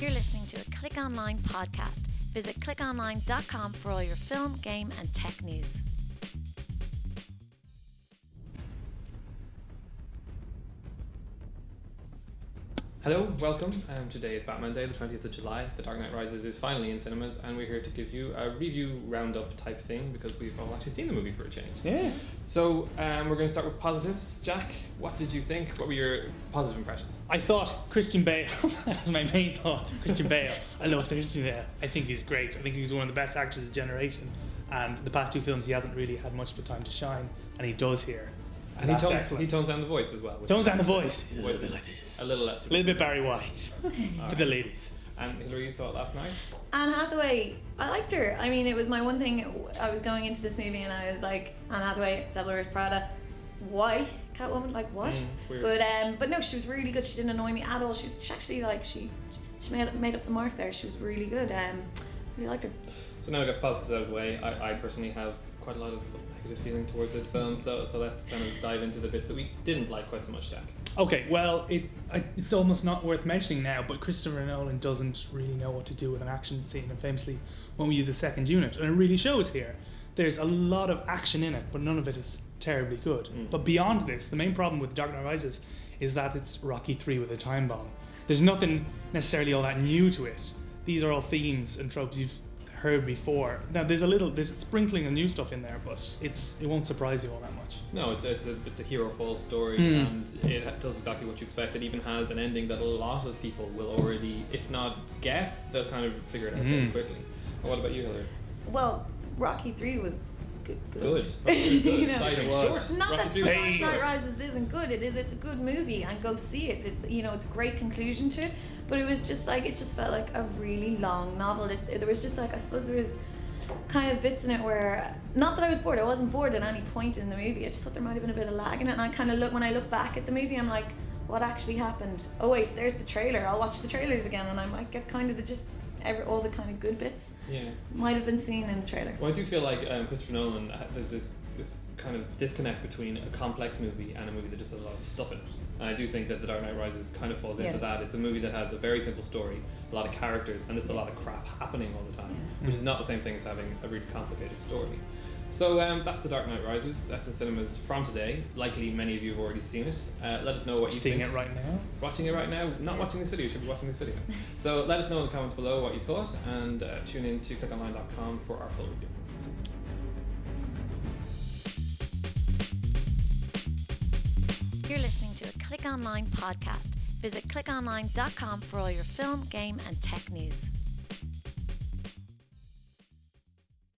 You're listening to a Click Online podcast. Visit clickonline.com for all your film, game, and tech news. Hello, welcome. Um, today is Batman Day, the 20th of July. The Dark Knight Rises is finally in cinemas, and we're here to give you a review roundup type thing because we've all actually seen the movie for a change. Yeah. So, um, we're going to start with positives. Jack, what did you think? What were your positive impressions? I thought Christian Bale, that's my main thought. Christian Bale. I love Christian Bale. I think he's great. I think he's one of the best actors of his generation. And the past two films, he hasn't really had much of a time to shine, and he does here. And he tones, excellent. he tones down the voice as well. which Tones down the nice. voice. A little bit like this. A little less. A little bit Barry White for the ladies. And Hillary, you saw it last night? Anne Hathaway, I liked her. I mean, it was my one thing. I was going into this movie and I was like, Anne Hathaway, Devil Wears Prada. Why Catwoman? Like what? Mm, but um, but no, she was really good. She didn't annoy me at all. She was she actually like she she made made up the mark there. She was really good. Um, really liked her. So now we got the positives out of the way. I, I personally have quite a lot of negative feeling towards this film, so so let's kind of dive into the bits that we didn't like quite so much, Jack. Okay, well, it I, it's almost not worth mentioning now, but Christopher Nolan doesn't really know what to do with an action scene, and famously, when we use a second unit, and it really shows here. There's a lot of action in it, but none of it is terribly good. Mm. But beyond this, the main problem with Dark Knight Rises is that it's Rocky 3 with a time bomb. There's nothing necessarily all that new to it. These are all themes and tropes you've heard before. Now, there's a little, there's sprinkling of new stuff in there, but it's it won't surprise you all that much. No, it's it's a it's a hero falls story, Mm. and it ha- does exactly what you expect. It even has an ending that a lot of people will already, if not guess, they'll kind of figure it out fairly Mm. quickly. And what about you, Hillary? Well, Rocky Three was good. good. Good. Rocky was good. You know, Exciting. it was. Not Rocky that three The was Hey. Dark short. Knight Rises isn't good. It is. It's a good movie, and go see it. It's you know, it's a great conclusion to it. But it was just like it just felt like a really long novel. It, there was just like I suppose there was kind of bits in it where not that I was bored. I wasn't bored at any point in the movie. I just thought there might have been a bit of lag in it. And I kind of look when I look back at the movie, I'm like, what actually happened? Oh wait, there's the trailer. I'll watch the trailers again, and I might get kind of the just every, all the kind of good bits Yeah. might have been seen in the trailer. Well, I do feel like um, Christopher Nolan. uh, There's this this kind of disconnect between a complex movie and a movie that just has a lot of stuff in it. And I do think that The Dark Knight Rises kind of falls into Yeah. that. It's a movie that has a very simple story, a lot of characters, and just a lot of crap happening all the time, which is not the same thing as having a really complicated story. So um, that's The Dark Knight Rises. That's in cinemas from today. Likely many of you have already seen it. Uh, let us know what you Seeing think. it right now. Watching it right now, not watching this video, you should be watching this video. So let us know in the comments below what you thought and uh, tune in to clickonline.com for our full review. You're listening to a Click Online podcast. Visit clickonline.com for all your film, game, and tech news.